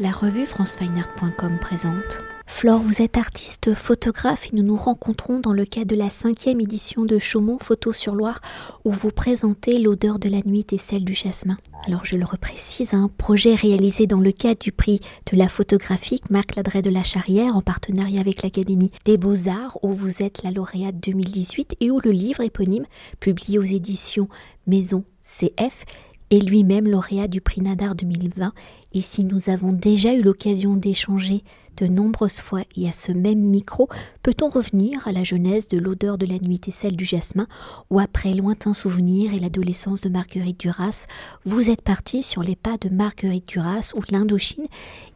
La revue francefineart.com présente. Flore, vous êtes artiste photographe et nous nous rencontrons dans le cadre de la cinquième édition de Chaumont Photo sur Loire où vous présentez L'odeur de la nuit et celle du jasmin. Alors je le reprécise, un projet réalisé dans le cadre du prix de la photographie Marc Ladret de la Charrière en partenariat avec l'Académie des Beaux-Arts où vous êtes la lauréate 2018 et où le livre éponyme publié aux éditions Maison CF est lui-même lauréat du prix Nadar 2020 et si nous avons déjà eu l'occasion d'échanger de nombreuses fois et à ce même micro, peut-on revenir à la jeunesse de l'odeur de la nuit et celle du jasmin, ou après lointain souvenir et l'adolescence de Marguerite Duras, vous êtes parti sur les pas de Marguerite Duras, où l'Indochine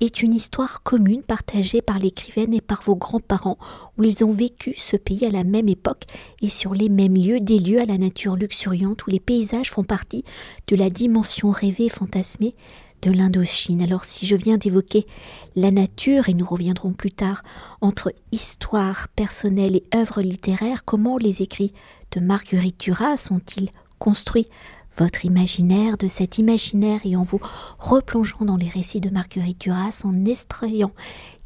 est une histoire commune partagée par l'écrivaine et par vos grands-parents, où ils ont vécu ce pays à la même époque et sur les mêmes lieux, des lieux à la nature luxuriante, où les paysages font partie de la dimension rêvée fantasmée de l'Indochine. Alors si je viens d'évoquer la nature, et nous reviendrons plus tard, entre histoire personnelle et œuvre littéraire, comment les écrits de Marguerite Duras sont-ils construits votre imaginaire, de cet imaginaire et en vous replongeant dans les récits de Marguerite Duras, en extrayant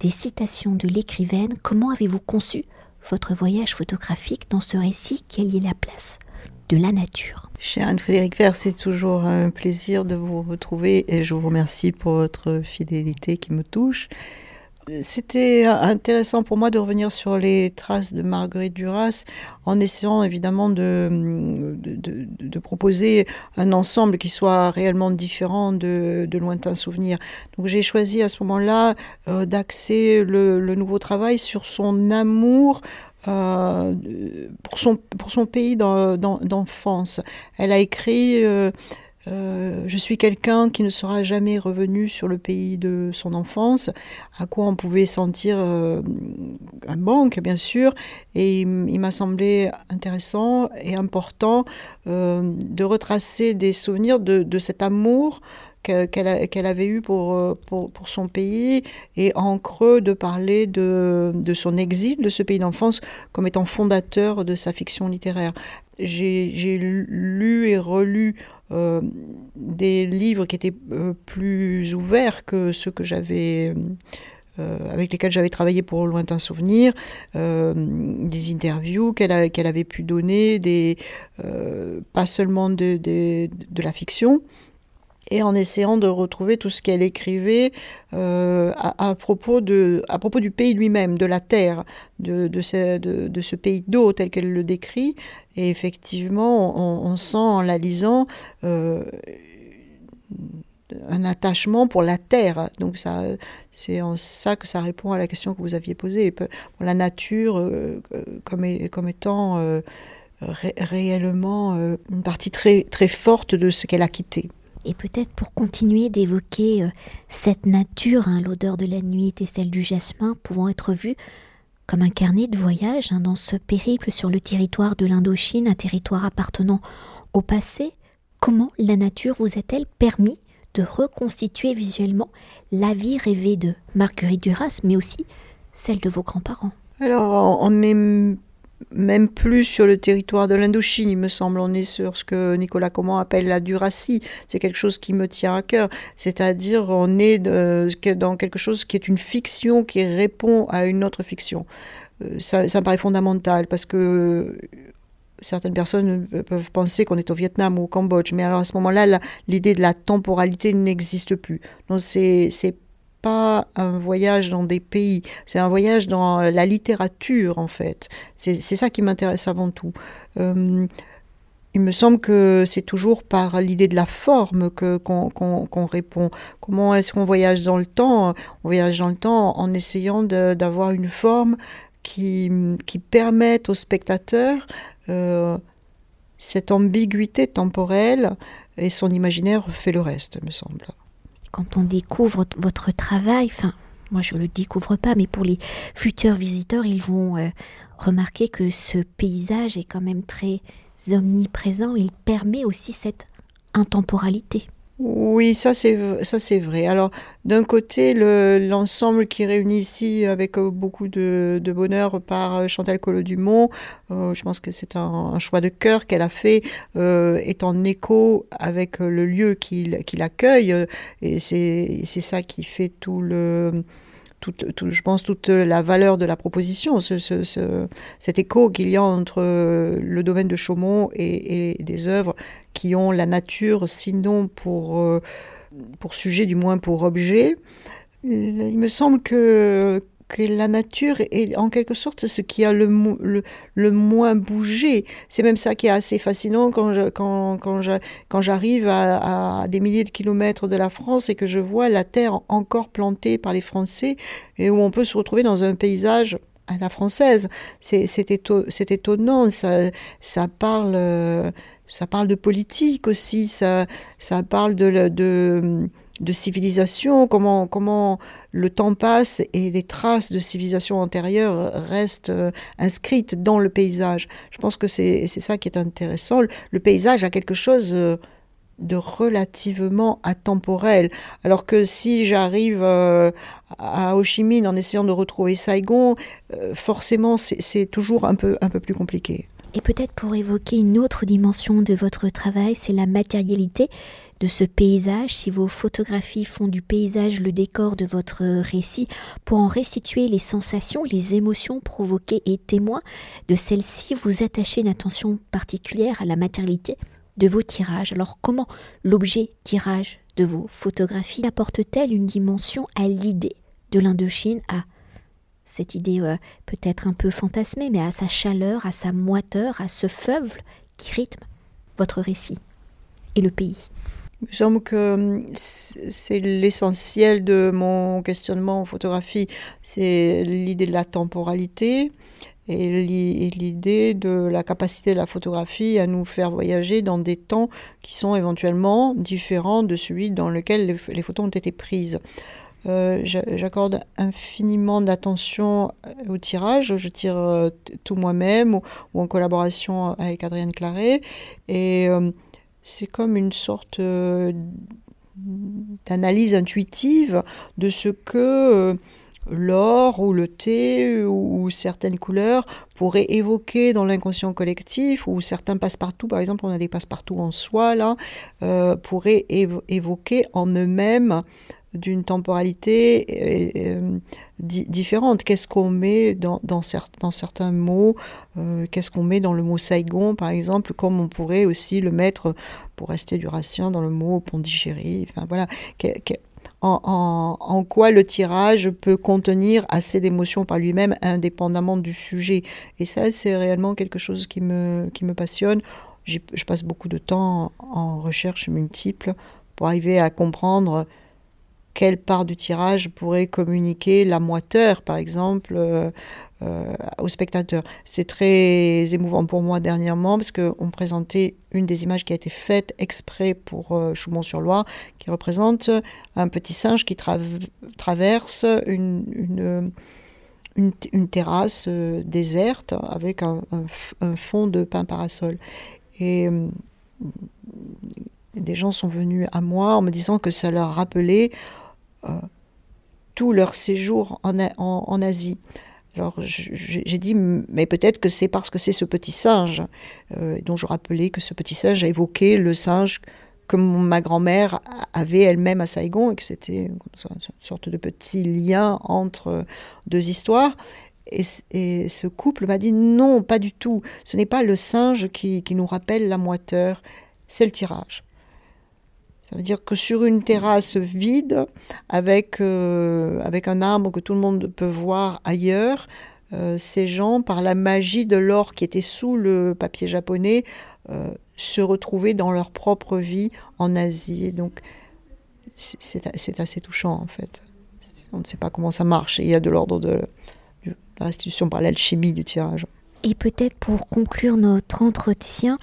des citations de l'écrivaine, comment avez-vous conçu votre voyage photographique dans ce récit? Quelle est la place de la nature. Cher Anne-Frédéric Vert, c'est toujours un plaisir de vous retrouver et je vous remercie pour votre fidélité qui me touche. C'était intéressant pour moi de revenir sur les traces de Marguerite Duras en essayant évidemment de, de, proposer un ensemble qui soit réellement différent de, lointains souvenirs. Donc j'ai choisi à ce moment-là euh, d'axer le, le, nouveau travail sur son amour euh, pour, son, pour son pays d'enfance. Elle a écrit euh, euh, Je suis quelqu'un qui ne sera jamais revenu sur le pays de son enfance, à quoi on pouvait sentir un manque, bien sûr, et il, m'a semblé intéressant et important de retracer des souvenirs de, cet amour qu'elle avait eu euh, pour, son pays, et en creux de parler de, de son exil de ce pays d'enfance comme étant fondateur de sa fiction littéraire. J'ai euh, des livres qui étaient euh, plus ouverts que ceux que j'avais... avec lesquels j'avais travaillé pour Lointain Souvenir, des interviews qu'elle avait pu donner, pas seulement de la fiction, et en essayant de retrouver tout ce qu'elle écrivait euh, à, propos de, à propos du pays lui-même, de la terre, de, ce, pays d'eau tel qu'elle le décrit. Et effectivement, on, sent en la lisant euh, un attachement pour la terre. Donc c'est en ça que ça répond à la question que vous aviez posée, la nature euh, comme, comme étant réellement une partie très, très forte de ce qu'elle a quitté. Et peut-être pour continuer d'évoquer euh, cette nature, hein, l'odeur de la nuit et celle du jasmin pouvant être vue comme un carnet de voyage hein, dans ce périple sur le territoire de l'Indochine, un territoire appartenant au passé, comment la nature vous a-t-elle permis de reconstituer visuellement la vie rêvée de Marguerite Duras, mais aussi celle de vos grands-parents? Alors, on est même plus sur le territoire de l'Indochine, il me semble. On est sur ce que Nicolas Comment appelle la duracie. C'est quelque chose qui me tient à cœur. C'est-à-dire, on est dans quelque chose qui est une fiction qui répond à une autre fiction. Euh, ça, me paraît fondamental parce que certaines personnes peuvent penser qu'on est au Vietnam ou au Cambodge, mais alors à ce moment-là, l'idée de la temporalité n'existe plus. Donc c'est pas un voyage dans des pays, c'est un voyage dans la littérature en fait. C'est ça qui m'intéresse avant tout. Euh, il me semble que c'est toujours par l'idée de la forme que qu'on répond. Comment est-ce qu'on voyage dans le temps? On voyage dans le temps en essayant d'avoir une forme qui, qui permette au spectateur euh, cette ambiguïté temporelle et son imaginaire fait le reste, me semble quand on découvre votre travail, enfin, moi je ne le découvre pas, mais pour les futurs visiteurs, ils vont euh, remarquer que ce paysage est quand même très omniprésent. Il permet aussi cette intemporalité. Oui, ça c'est ça c'est vrai. Alors d'un côté l'ensemble qui réunit ici avec euh, beaucoup de, bonheur par euh, Chantal Collot-Dumont, euh, je pense que c'est un, choix de cœur qu'elle a fait, est en écho avec le lieu qui, qui l'accueille et c'est ça qui fait tout le je pense, toute la valeur de la proposition, ce, cet écho qu'il y a entre le domaine de Chaumont et, des œuvres qui ont la nature, sinon pour, euh, pour sujet, du moins pour objet. Il me semble que, que la nature est en quelque sorte ce qui a le, le, moins bougé. C'est même ça qui est assez fascinant quand, quand, quand, j'arrive à, des milliers de kilomètres de la France et que je vois la terre encore plantée par les Français et où on peut se retrouver dans un paysage à la française. C'est, c'est, étonnant, ça, ça parle... Ça parle de politique aussi, ça, ça parle de civilisation, comment, comment le temps passe et les traces de civilisation antérieure restent euh, inscrites dans le paysage. Je pense que c'est ça qui est intéressant. Le paysage a quelque chose euh, de relativement atemporel. Alors que si j'arrive euh, à Ho Chi Minh en essayant de retrouver Saigon, forcément c'est toujours un peu, un peu plus compliqué. Et peut-être pour évoquer une autre dimension de votre travail, c'est la matérialité de ce paysage, si vos photographies font du paysage le décor de votre récit, pour en restituer les sensations, les émotions provoquées et témoins de celles-ci, vous attachez une attention particulière à la matérialité de vos tirages. Alors comment l'objet tirage de vos photographies apporte-t-elle une dimension à l'idée de l'Indochine, à cette idée euh, peut-être un peu fantasmée, mais à sa chaleur, à sa moiteur, à ce feuble qui rythme votre récit et le pays il me semble que hum, c'est l'essentiel de mon questionnement en photographie, c'est l'idée de la temporalité et l'idée de la capacité de la photographie à nous faire voyager dans des temps qui sont éventuellement différents de celui dans lequel les, photos ont été prises. Euh, j'accorde infiniment d'attention au tirage. Je tire euh, tout moi-même ou, en collaboration avec Adrienne Claret. Et c'est comme une sorte euh, d'analyse intuitive de ce que euh, l'or ou le thé ou, certaines couleurs pourraient évoquer dans l'inconscient collectif, ou certains passe-partout, par exemple, on a des passe-partout en soi, là, euh, pourraient évoquer en eux-mêmes d'une temporalité euh, différente. Qu'est-ce qu'on met dans, certains mots euh, Qu'est-ce qu'on met dans le mot Saigon, par exemple, comme on pourrait aussi le mettre, pour rester du ratien, dans le mot Pondichéry Enfin voilà. en, quoi le tirage peut contenir assez d'émotions par lui-même, indépendamment du sujet. Et ça, c'est réellement quelque chose qui me, qui me passionne. Je passe beaucoup de temps en recherche multiple pour arriver à comprendre quelle part du tirage pourrait communiquer la moiteur, par exemple, euh, euh, au spectateur. C'est très émouvant pour moi dernièrement parce qu'on présentait une des images qui a été faite exprès pour euh, Chaumont-sur-Loire, qui représente un petit singe qui traverse une, une, terrasse déserte avec un, fond de pain parasol. Et des gens sont venus à moi en me disant que ça leur rappelait euh, tout leur séjour en, en, Asie. Alors j'ai dit, mais peut-être que c'est parce que c'est ce petit singe, euh, dont je rappelais que ce petit singe a évoqué le singe que ma grand-mère avait elle-même à Saigon, et que c'était une sorte de petit lien entre deux histoires. Et, ce couple m'a dit, non, pas du tout, ce n'est pas le singe qui nous rappelle la moiteur, c'est le tirage. Ça veut dire que sur une terrasse vide, avec, euh, avec un arbre que tout le monde peut voir ailleurs, euh, ces gens, par la magie de l'or qui était sous le papier japonais, euh, se retrouvaient dans leur propre vie en Asie. Et donc, c'est assez touchant, en fait. On ne sait pas comment ça marche. il y a de l'ordre de, de la restitution par l'alchimie du tirage. Et peut-être pour conclure notre entretien,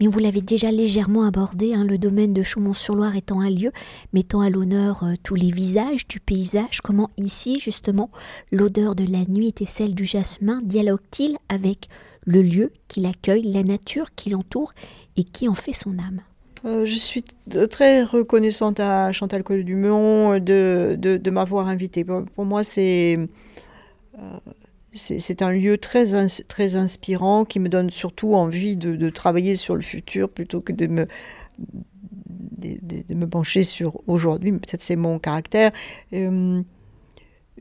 mais vous l'avez déjà légèrement abordé, hein, le domaine de Chaumont-sur-Loire étant un lieu mettant à l'honneur euh, tous les visages du paysage, comment ici justement l'odeur de la nuit et celle du jasmin dialogue-t-il avec le lieu qui l'accueille, la nature qui l'entoure et qui en fait son âme? Je suis très reconnaissante à Chantal Col-Dumont de, de, m'avoir invitée. Pour moi, c'est c'est un lieu très, très inspirant qui me donne surtout envie de, travailler sur le futur plutôt que de me, de, me pencher sur aujourd'hui. Peut-être c'est mon caractère. Euh,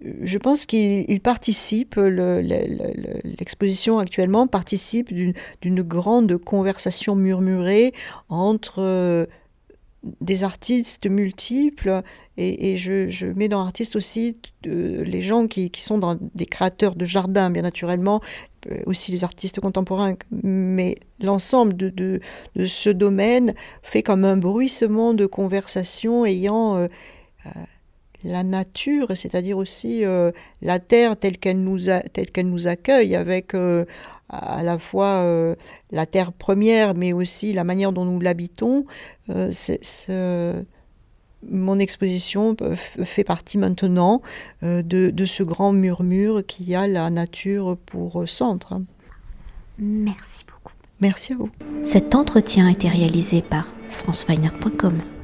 je pense qu'il participe, l'exposition actuellement participe d'une grande conversation murmurée entre euh, des artistes multiples et, je, mets dans artistes aussi les gens qui, sont dans des créateurs de jardins, bien naturellement, euh, aussi les artistes contemporains, mais l'ensemble de, ce domaine fait comme un bruissement de conversation ayant euh, euh, la nature, c'est-à-dire aussi la terre telle qu'elle nous, telle qu'elle nous accueille, avec à la fois euh, la terre première, mais aussi la manière dont nous l'habitons. Euh, mon exposition fait partie maintenant euh, de, de, ce grand murmure qui a la nature pour centre. Merci beaucoup. Merci à vous. Cet entretien a été réalisé par franceweiner.com.